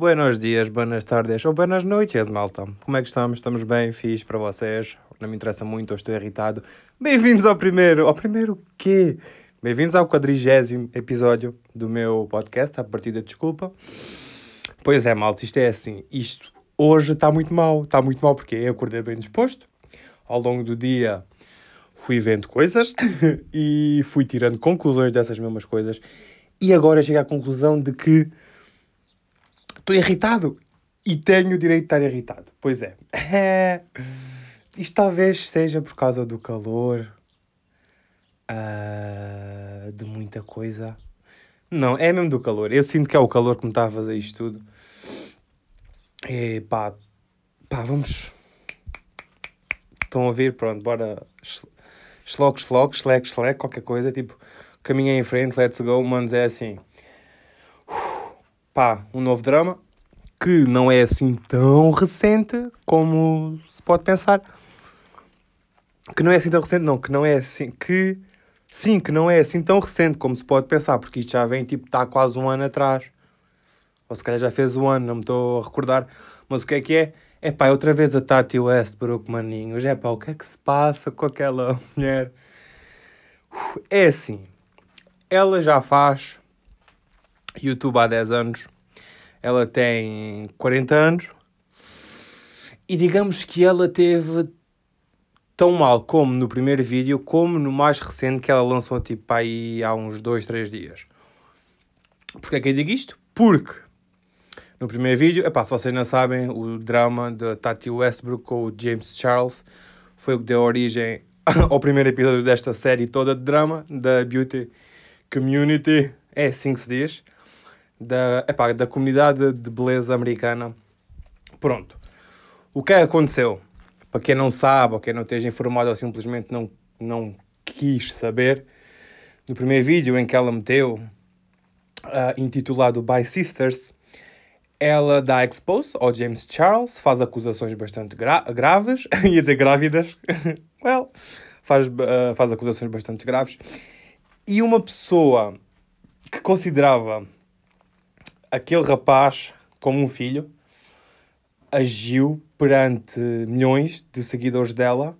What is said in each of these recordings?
Buenos dias, buenas tardes ou buenas noites, malta. Como é que estamos? Estamos bem? Fiz para vocês? Não me interessa muito, eu estou irritado. Bem-vindos ao primeiro... Ao primeiro quê? Bem-vindos ao quadrigésimo episódio do meu podcast, a partida desculpa. Pois é, malta, isto é assim. Isto hoje está muito mal. Está muito mal porque eu acordei bem disposto. Ao longo do dia fui vendo coisas e fui tirando conclusões dessas mesmas coisas. E agora chego à conclusão de que estou irritado e tenho o direito de estar irritado. Pois é. Isto talvez seja por causa do calor, uh, de muita coisa. Não, é mesmo do calor. Eu sinto que é o calor que me está a fazer isto tudo. E pá, pá, vamos. Estão a ver? Pronto, bora. Schlock, schlock, schleck, schleck, qualquer coisa. Tipo, caminha em frente, let's go. Manos, é assim pá, um novo drama que não é assim tão recente como se pode pensar. Que não é assim tão recente, não, que não é assim, que sim, que não é assim tão recente como se pode pensar, porque isto já vem tipo, está quase um ano atrás. Ou se calhar já fez um ano, não me estou a recordar. Mas o que é que é? É pá, outra vez a Tati Westbrook, maninhos. É pá, o que é que se passa com aquela mulher? É assim, ela já faz YouTube há 10 anos. Ela tem 40 anos. E digamos que ela teve tão mal como no primeiro vídeo, como no mais recente que ela lançou tipo aí há uns 2, 3 dias. Porquê é que eu digo isto? Porque no primeiro vídeo, epá, se vocês não sabem, o drama de Tati Westbrook com o James Charles foi o que deu origem ao primeiro episódio desta série toda de drama da Beauty Community. É assim que se diz da, epá, da comunidade de beleza americana. Pronto. O que é que aconteceu? Para quem não sabe, ou quem não esteja informado ou simplesmente não, não quis saber, no primeiro vídeo em que ela meteu, uh, intitulado By Sisters, ela dá expose ao James Charles, faz acusações bastante gra graves, ia dizer grávidas, well, faz, uh, faz acusações bastante graves, e uma pessoa que considerava aquele rapaz, como um filho, agiu perante milhões de seguidores dela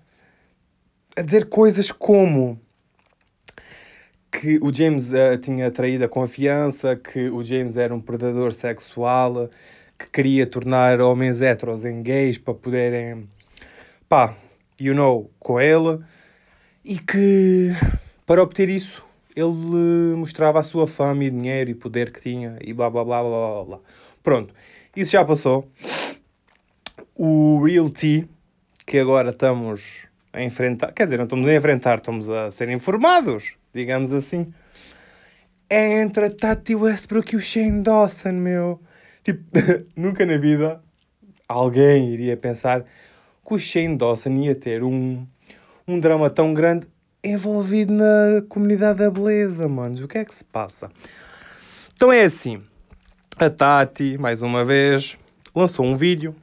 a dizer coisas como que o James uh, tinha traído a confiança, que o James era um predador sexual, que queria tornar homens heteros em gays para poderem, pá, you know, com ele, e que para obter isso ele mostrava a sua fama e dinheiro e poder que tinha e blá blá blá blá blá blá. Pronto, isso já passou. O Real T, que agora estamos a enfrentar, quer dizer, não estamos a enfrentar, estamos a ser informados, digamos assim, é entre a Tati Westbrook e o Shane Dawson, meu. Tipo, nunca na vida alguém iria pensar que o Shane Dawson ia ter um, um drama tão grande envolvido na comunidade da beleza, manos. O que é que se passa? Então é assim. A Tati, mais uma vez, lançou um vídeo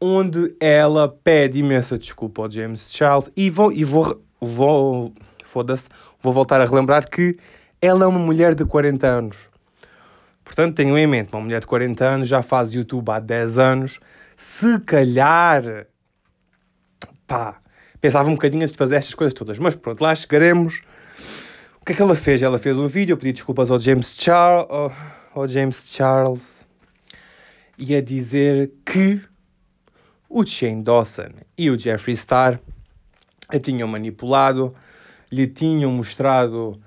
onde ela pede imensa desculpa ao James Charles e vou, e vou, vou foda-se, vou voltar a relembrar que ela é uma mulher de 40 anos. Portanto, tenham em mente, uma mulher de 40 anos já faz YouTube há 10 anos. Se calhar, pá, pensava um bocadinho antes de fazer estas coisas todas. Mas pronto, lá chegaremos. O que é que ela fez? Ela fez um vídeo, eu pedi desculpas ao James, Char ao, ao James Charles e a dizer que o Shane Dawson e o Jeffree Star a tinham manipulado, lhe tinham mostrado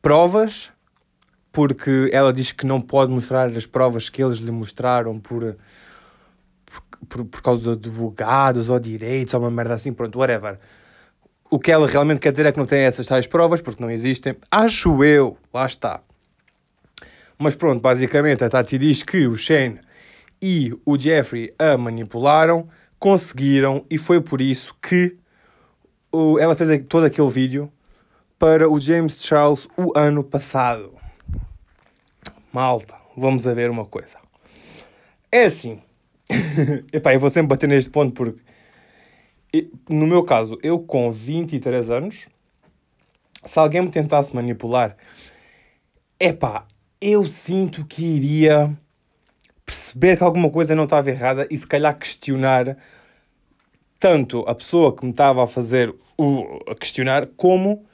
provas, porque ela diz que não pode mostrar as provas que eles lhe mostraram por por, por causa de advogados ou direitos ou uma merda assim, pronto, whatever. O que ela realmente quer dizer é que não tem essas tais provas porque não existem. Acho eu, lá está. Mas pronto, basicamente a Tati diz que o Shane e o Jeffrey a manipularam, conseguiram e foi por isso que o, ela fez todo aquele vídeo para o James Charles o ano passado. Malta, vamos a ver uma coisa. É assim, Epá, eu vou sempre bater neste ponto porque, no meu caso, eu com 23 anos, se alguém me tentasse manipular, epá, eu sinto que iria perceber que alguma coisa não estava errada e se calhar questionar tanto a pessoa que me estava a fazer o a questionar como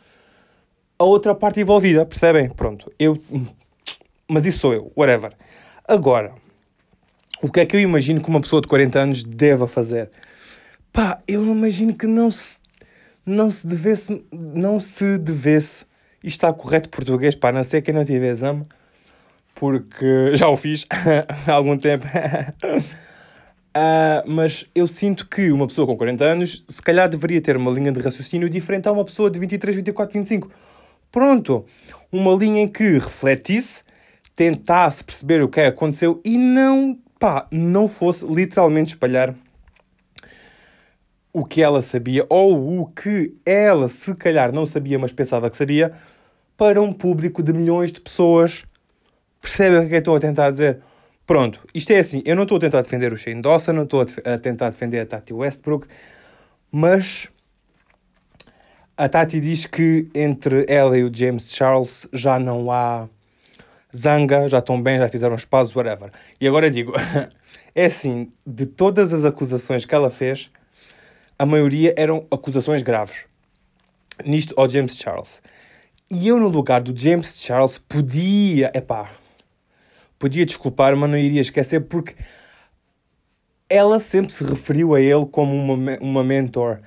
a outra parte envolvida, percebem? Pronto, eu. Mas isso sou eu, whatever. Agora, o que é que eu imagino que uma pessoa de 40 anos deva fazer? Pá, eu imagino que não se, não se devesse, não se devesse, isto está correto português, pá, não sei quem não tiver exame, porque já o fiz há algum tempo. Uh, mas eu sinto que uma pessoa com 40 anos, se calhar deveria ter uma linha de raciocínio diferente a uma pessoa de 23, 24, 25. Pronto, uma linha em que refletisse, tentasse perceber o que é que aconteceu e não, pá, não fosse literalmente espalhar o que ela sabia ou o que ela se calhar não sabia, mas pensava que sabia, para um público de milhões de pessoas. Percebem o que é que eu estou a tentar dizer? Pronto, isto é assim, eu não estou a tentar defender o Shane Dawson, não estou a, a tentar defender a Tati Westbrook, mas a Tati diz que entre ela e o James Charles já não há zanga, já estão bem, já fizeram pazes, whatever. E agora digo, é assim, de todas as acusações que ela fez, a maioria eram acusações graves. Nisto ao James Charles. E eu, no lugar do James Charles, podia, epá, podia desculpar, mas não iria esquecer porque ela sempre se referiu a ele como uma, uma mentor,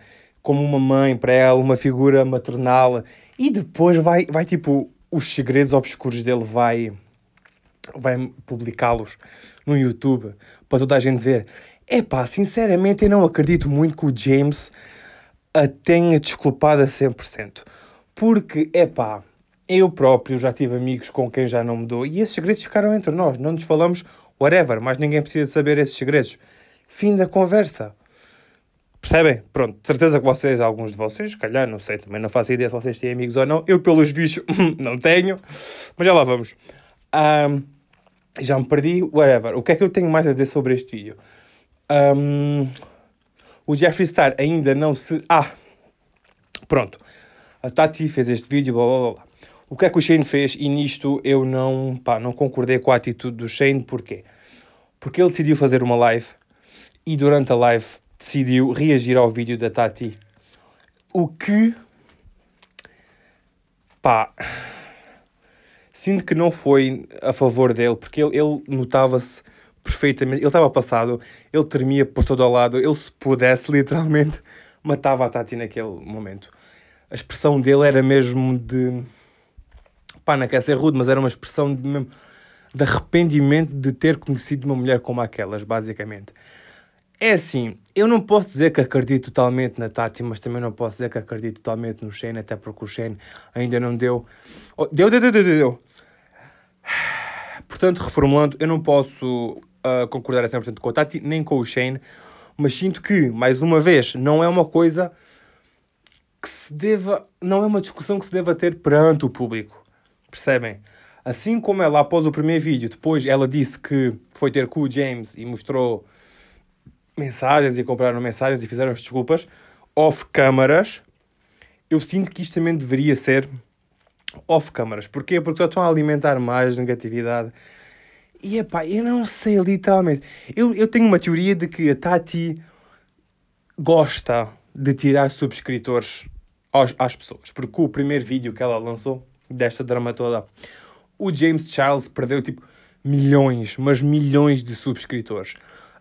como uma mãe para ela, uma figura maternal. E depois vai, vai tipo, os segredos obscuros dele vai, vai publicá-los no YouTube para toda a gente ver. É pá, sinceramente eu não acredito muito que o James a tenha desculpado a 100%. Porque, é pá, eu próprio já tive amigos com quem já não me dou e esses segredos ficaram entre nós. Não nos falamos whatever, mas ninguém precisa saber esses segredos. Fim da conversa. Percebem? Pronto, de certeza que vocês, alguns de vocês, se calhar, não sei, também não faço ideia se vocês têm amigos ou não. Eu, pelos bichos, não tenho. Mas já lá vamos. Um, já me perdi, whatever. O que é que eu tenho mais a dizer sobre este vídeo? Um, o Jeffree Star ainda não se... Ah! Pronto. A Tati fez este vídeo, blá blá blá. O que é que o Shane fez? E nisto eu não, pá, não concordei com a atitude do Shane. Porquê? Porque ele decidiu fazer uma live e durante a live decidiu reagir ao vídeo da Tati. O que... Pá... Sinto que não foi a favor dele, porque ele, ele notava-se perfeitamente. Ele estava passado, ele tremia por todo o lado. Ele, se pudesse, literalmente, matava a Tati naquele momento. A expressão dele era mesmo de pá, não quer ser rude, mas era uma expressão de, mesmo, de arrependimento de ter conhecido uma mulher como aquelas, basicamente. É assim, eu não posso dizer que acredito totalmente na Tati, mas também não posso dizer que acredito totalmente no Shane, até porque o Shane ainda não deu. Oh, deu, deu, deu, deu, deu. Portanto, reformulando, eu não posso uh, concordar a 100% com a Tati, nem com o Shane, mas sinto que, mais uma vez, não é uma coisa que se deva. Não é uma discussão que se deva ter perante o público. Percebem? Assim como ela, após o primeiro vídeo, depois ela disse que foi ter com o James e mostrou mensagens e compraram mensagens e fizeram as desculpas off câmaras, eu sinto que isto também deveria ser off câmaras. Porquê? Porque só estão a alimentar mais negatividade. E epá, eu não sei literalmente. Eu, eu tenho uma teoria de que a Tati gosta de tirar subscritores aos, às pessoas. Porque o primeiro vídeo que ela lançou desta drama toda. O James Charles perdeu tipo milhões, mas milhões de subscritores.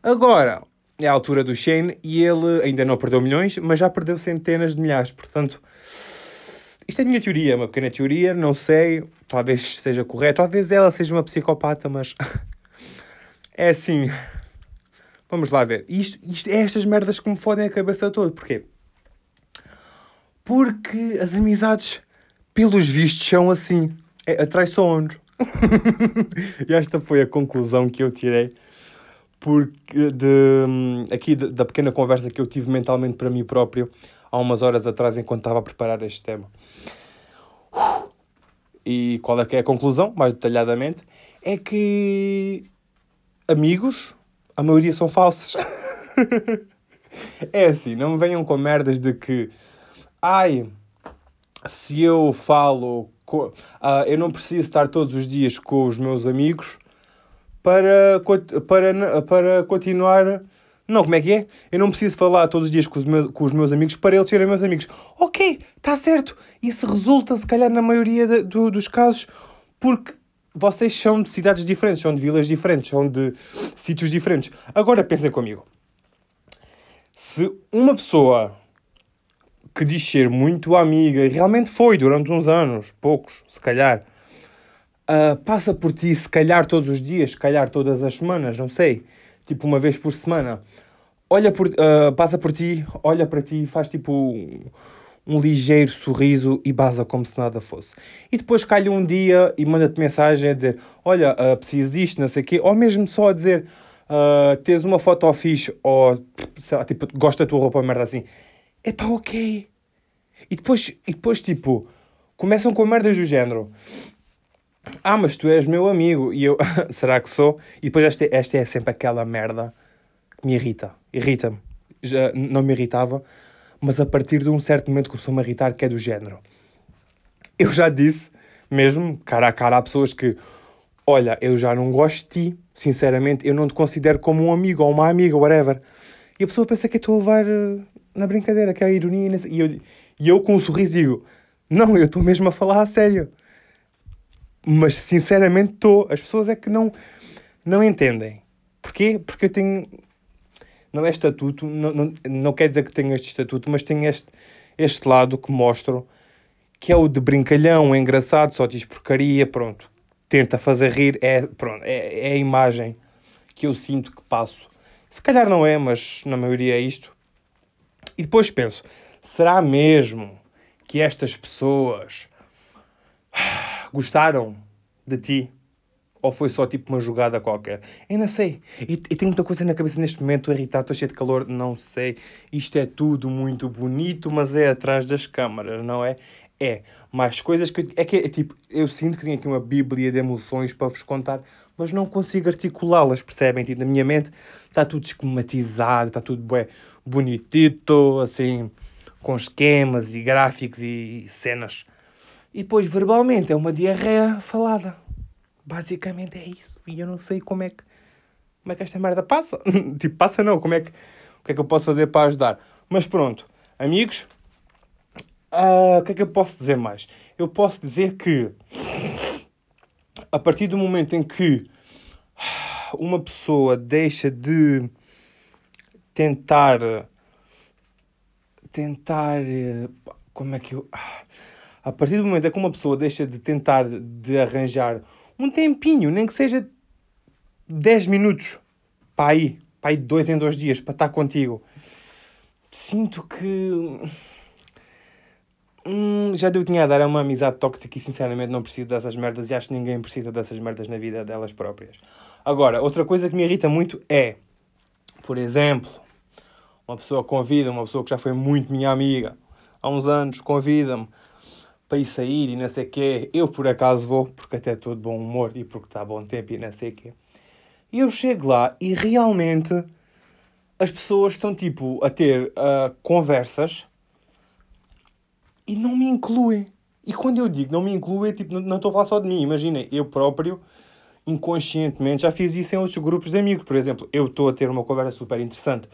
Agora é a altura do Shane e ele ainda não perdeu milhões, mas já perdeu centenas de milhares. Portanto, isto é a minha teoria, uma pequena teoria, não sei, talvez seja correto, talvez ela seja uma psicopata, mas é assim. Vamos lá ver. Isto, isto é estas merdas que me fodem a cabeça toda. Porquê? Porque as amizades pelos vistos, são assim. É, atrai sons. e esta foi a conclusão que eu tirei porque de, aqui da pequena conversa que eu tive mentalmente para mim próprio há umas horas atrás enquanto estava a preparar este tema. E qual é que é a conclusão, mais detalhadamente? É que amigos, a maioria são falsos. é assim, não me venham com merdas de que ai, se eu falo, uh, eu não preciso estar todos os dias com os meus amigos para, para, para continuar. Não, como é que é? Eu não preciso falar todos os dias com os meus, com os meus amigos para eles serem meus amigos. Ok, está certo. Isso resulta, se calhar, na maioria de, do, dos casos, porque vocês são de cidades diferentes, são de vilas diferentes, são de sítios diferentes. Agora pensem comigo. Se uma pessoa que diz ser muito amiga, e realmente foi durante uns anos, poucos, se calhar, uh, passa por ti, se calhar todos os dias, se calhar todas as semanas, não sei, tipo uma vez por semana, olha por, uh, passa por ti, olha para ti, faz tipo um, um ligeiro sorriso e baza como se nada fosse. E depois calha um dia e manda-te mensagem a dizer: Olha, uh, preciso disto, não sei o quê, ou mesmo só a dizer: uh, Tens uma foto fixe, ou sei lá, tipo, gosta da tua roupa, merda assim. É pá, ok. E depois, e depois, tipo, começam com merdas do género. Ah, mas tu és meu amigo. E eu, será que sou? E depois esta, esta é sempre aquela merda que me irrita. Irrita-me. Já não me irritava, mas a partir de um certo momento começou-me a irritar, que é do género. Eu já disse, mesmo, cara a cara, a pessoas que, olha, eu já não gosto de ti, sinceramente, eu não te considero como um amigo ou uma amiga, whatever. E a pessoa pensa que eu estou a levar eh, na brincadeira, que é a ironia. E eu, e eu com um sorriso digo, não, eu estou mesmo a falar a sério. Mas sinceramente estou. As pessoas é que não, não entendem. Porquê? Porque eu tenho. Não é estatuto, não, não, não quer dizer que tenho este estatuto, mas tenho este, este lado que mostro que é o de brincalhão, é engraçado, só diz porcaria, pronto. Tenta fazer rir, é, pronto, é, é a imagem que eu sinto que passo. Se calhar não é, mas na maioria é isto. E depois penso, será mesmo que estas pessoas gostaram de ti? Ou foi só tipo uma jogada qualquer? Eu não sei. E, tenho muita coisa na cabeça neste momento, irritado, estou cheio de calor, não sei. Isto é tudo muito bonito, mas é atrás das câmaras, não é? É. Mais coisas que. É que é tipo, eu sinto que tenho aqui uma bíblia de emoções para vos contar, mas não consigo articulá-las, percebem? Tipo, na minha mente está tudo esquematizado, está tudo bué, bonitito, assim, com esquemas e gráficos e cenas. E depois, verbalmente, é uma diarreia falada. Basicamente é isso. E eu não sei como é que, como é que esta merda passa. tipo, passa não. Como é que, o que é que eu posso fazer para ajudar? Mas pronto, amigos, uh, o que é que eu posso dizer mais? Eu posso dizer que, a partir do momento em que uma pessoa deixa de tentar tentar como é que eu a partir do momento em que uma pessoa deixa de tentar de arranjar um tempinho, nem que seja 10 minutos para ir, para ir dois em dois dias, para estar contigo, sinto que hum, já deu tinha a dar a uma amizade tóxica e sinceramente não preciso dessas merdas e acho que ninguém precisa dessas merdas na vida delas próprias. Agora, outra coisa que me irrita muito é, por exemplo, uma pessoa convida, uma pessoa que já foi muito minha amiga, há uns anos, convida-me para ir sair e não sei o quê. Eu por acaso vou, porque até estou de bom humor e porque está bom tempo e não sei o quê. E eu chego lá e realmente as pessoas estão tipo a ter uh, conversas e não me incluem. E quando eu digo não me incluem, tipo, não, estou a falar só de mim. Imaginem, eu próprio, inconscientemente, já fiz isso em outros grupos de amigos. Por exemplo, eu estou a ter uma conversa super interessante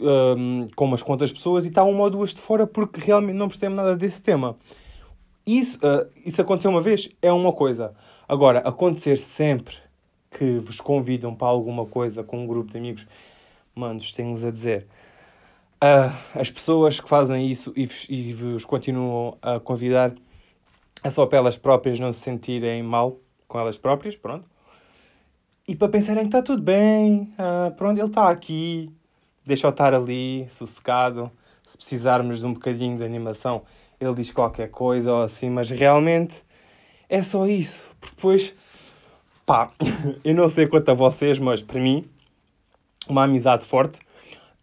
um, com umas quantas pessoas e está uma ou duas de fora porque realmente não percebo nada desse tema. Isso, uh, isso aconteceu uma vez é uma coisa. Agora, acontecer sempre que vos convidam para alguma coisa com um grupo de amigos, manos, tenho-vos a dizer. Uh, as pessoas que fazem isso e vos, e vos continuam a convidar é só para elas próprias não se sentirem mal com elas próprias, pronto. E para pensarem que está tudo bem, uh, pronto, ele está aqui, deixa-o estar ali, sossegado. Se precisarmos de um bocadinho de animação, ele diz qualquer coisa ou assim, mas realmente é só isso. Porque depois, pá, eu não sei quanto a vocês, mas para mim, uma amizade forte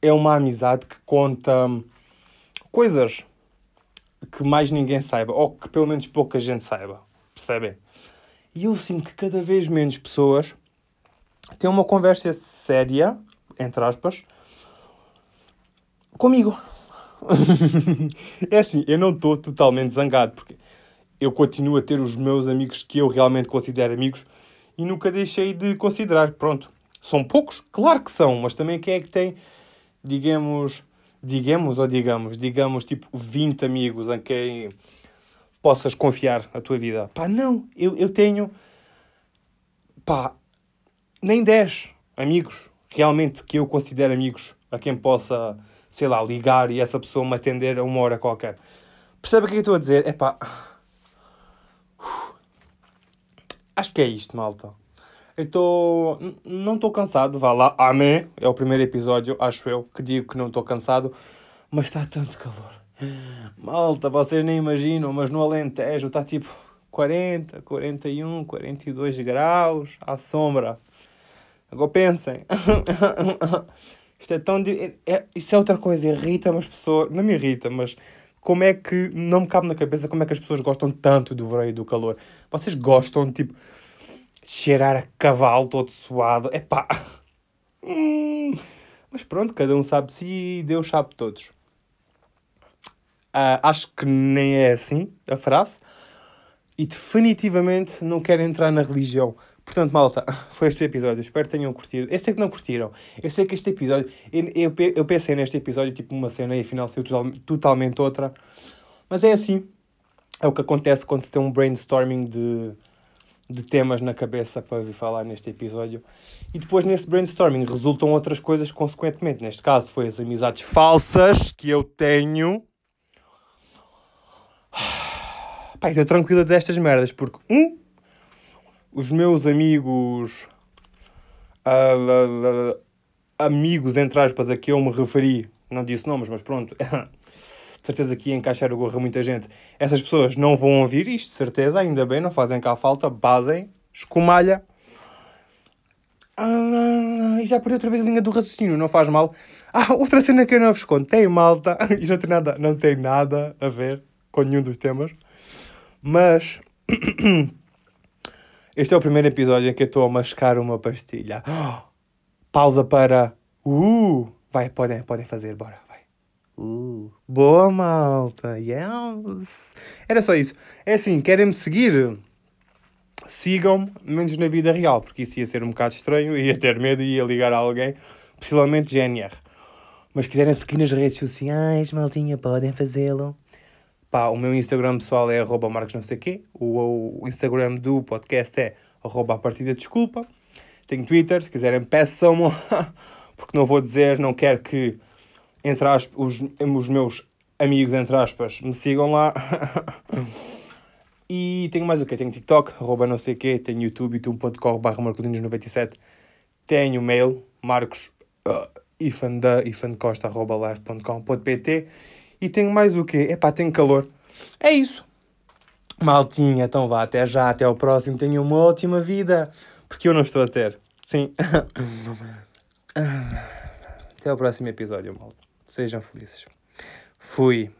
é uma amizade que conta coisas que mais ninguém saiba, ou que pelo menos pouca gente saiba, percebem? E eu sinto que cada vez menos pessoas têm uma conversa séria, entre aspas, comigo. é assim, eu não estou totalmente zangado, porque eu continuo a ter os meus amigos que eu realmente considero amigos e nunca deixei de considerar. Pronto, são poucos? Claro que são, mas também quem é que tem, digamos, digamos ou digamos, digamos tipo 20 amigos a quem possas confiar a tua vida? Pá, não, eu, eu tenho, pá, nem 10 amigos realmente que eu considero amigos a quem possa, sei lá, ligar e essa pessoa me atender a uma hora qualquer. Percebe o que é eu estou a dizer? É pá. Acho que é isto, malta. Eu estou. Não estou cansado, vá lá. Amém. É o primeiro episódio, acho eu, que digo que não estou cansado. Mas está tanto calor. Malta, vocês nem imaginam, mas no Alentejo está tipo 40, 41, 42 graus à sombra. Agora pensem. Isto é tão. É, isso é outra coisa, irrita-me as pessoas. Não me irrita, mas como é que. Não me cabe na cabeça como é que as pessoas gostam tanto do verão e do calor. Vocês gostam de tipo. cheirar a cavalo todo suado. É pá. Hum, mas pronto, cada um sabe se e Deus sabe todos. Uh, acho que nem é assim a frase. E definitivamente não quero entrar na religião. Portanto, malta, foi este o episódio. Espero que tenham curtido. Eu sei que não curtiram. Eu sei que este episódio. Eu, eu, pensei neste episódio tipo uma cena e afinal saiu total, totalmente outra. Mas é assim. É o que acontece quando se tem um brainstorming de, de temas na cabeça para vir falar neste episódio. E depois nesse brainstorming resultam outras coisas consequentemente. Neste caso foi as amizades falsas que eu tenho. Pai, estou tranquilo a dizer estas merdas porque, um, os meus amigos, amigos, entre aspas, a que eu me referi, não disse nomes, mas pronto, certeza que ia encaixar o gorro a muita gente. Essas pessoas não vão ouvir isto, de certeza, ainda bem, não fazem cá falta, basem, escumalha. Ah, e já perdi outra vez a linha do raciocínio, não faz mal. Ah, outra cena que eu não vos contei, malta, e não tem nada, não tem nada a ver com nenhum dos temas, mas Este é o primeiro episódio em que eu estou a mascar uma pastilha. pausa para. Uh! Vai, podem, podem fazer, bora, vai. Uh! Boa malta! Yes! Era só isso. É assim, querem-me seguir? Sigam-me, menos na vida real, porque isso ia ser um bocado estranho, ia ter medo e ia ligar a alguém, possivelmente GNR. Mas quiserem seguir nas redes sociais, maltinha, podem fazê-lo. Pá, o meu Instagram pessoal é arroba marcos não sei quê. O, o Instagram do podcast é arroba a partida desculpa. Tenho Twitter, se quiserem peçam-me, porque não vou dizer, não quero que entre aspas, os, os meus amigos, entre aspas, me sigam lá. e tenho mais o quê? Tenho TikTok, arroba não sei quê, tenho YouTube, youtube.com barra marcolinos97. Tenho mail, marcos uh, e tenho mais o quê? Epá, tenho calor. É isso. Maltinha, então vá, até já, até ao próximo. Tenha uma ótima vida. Porque eu não estou a ter. Sim. até ao próximo episódio, malta. Sejam felizes. Fui.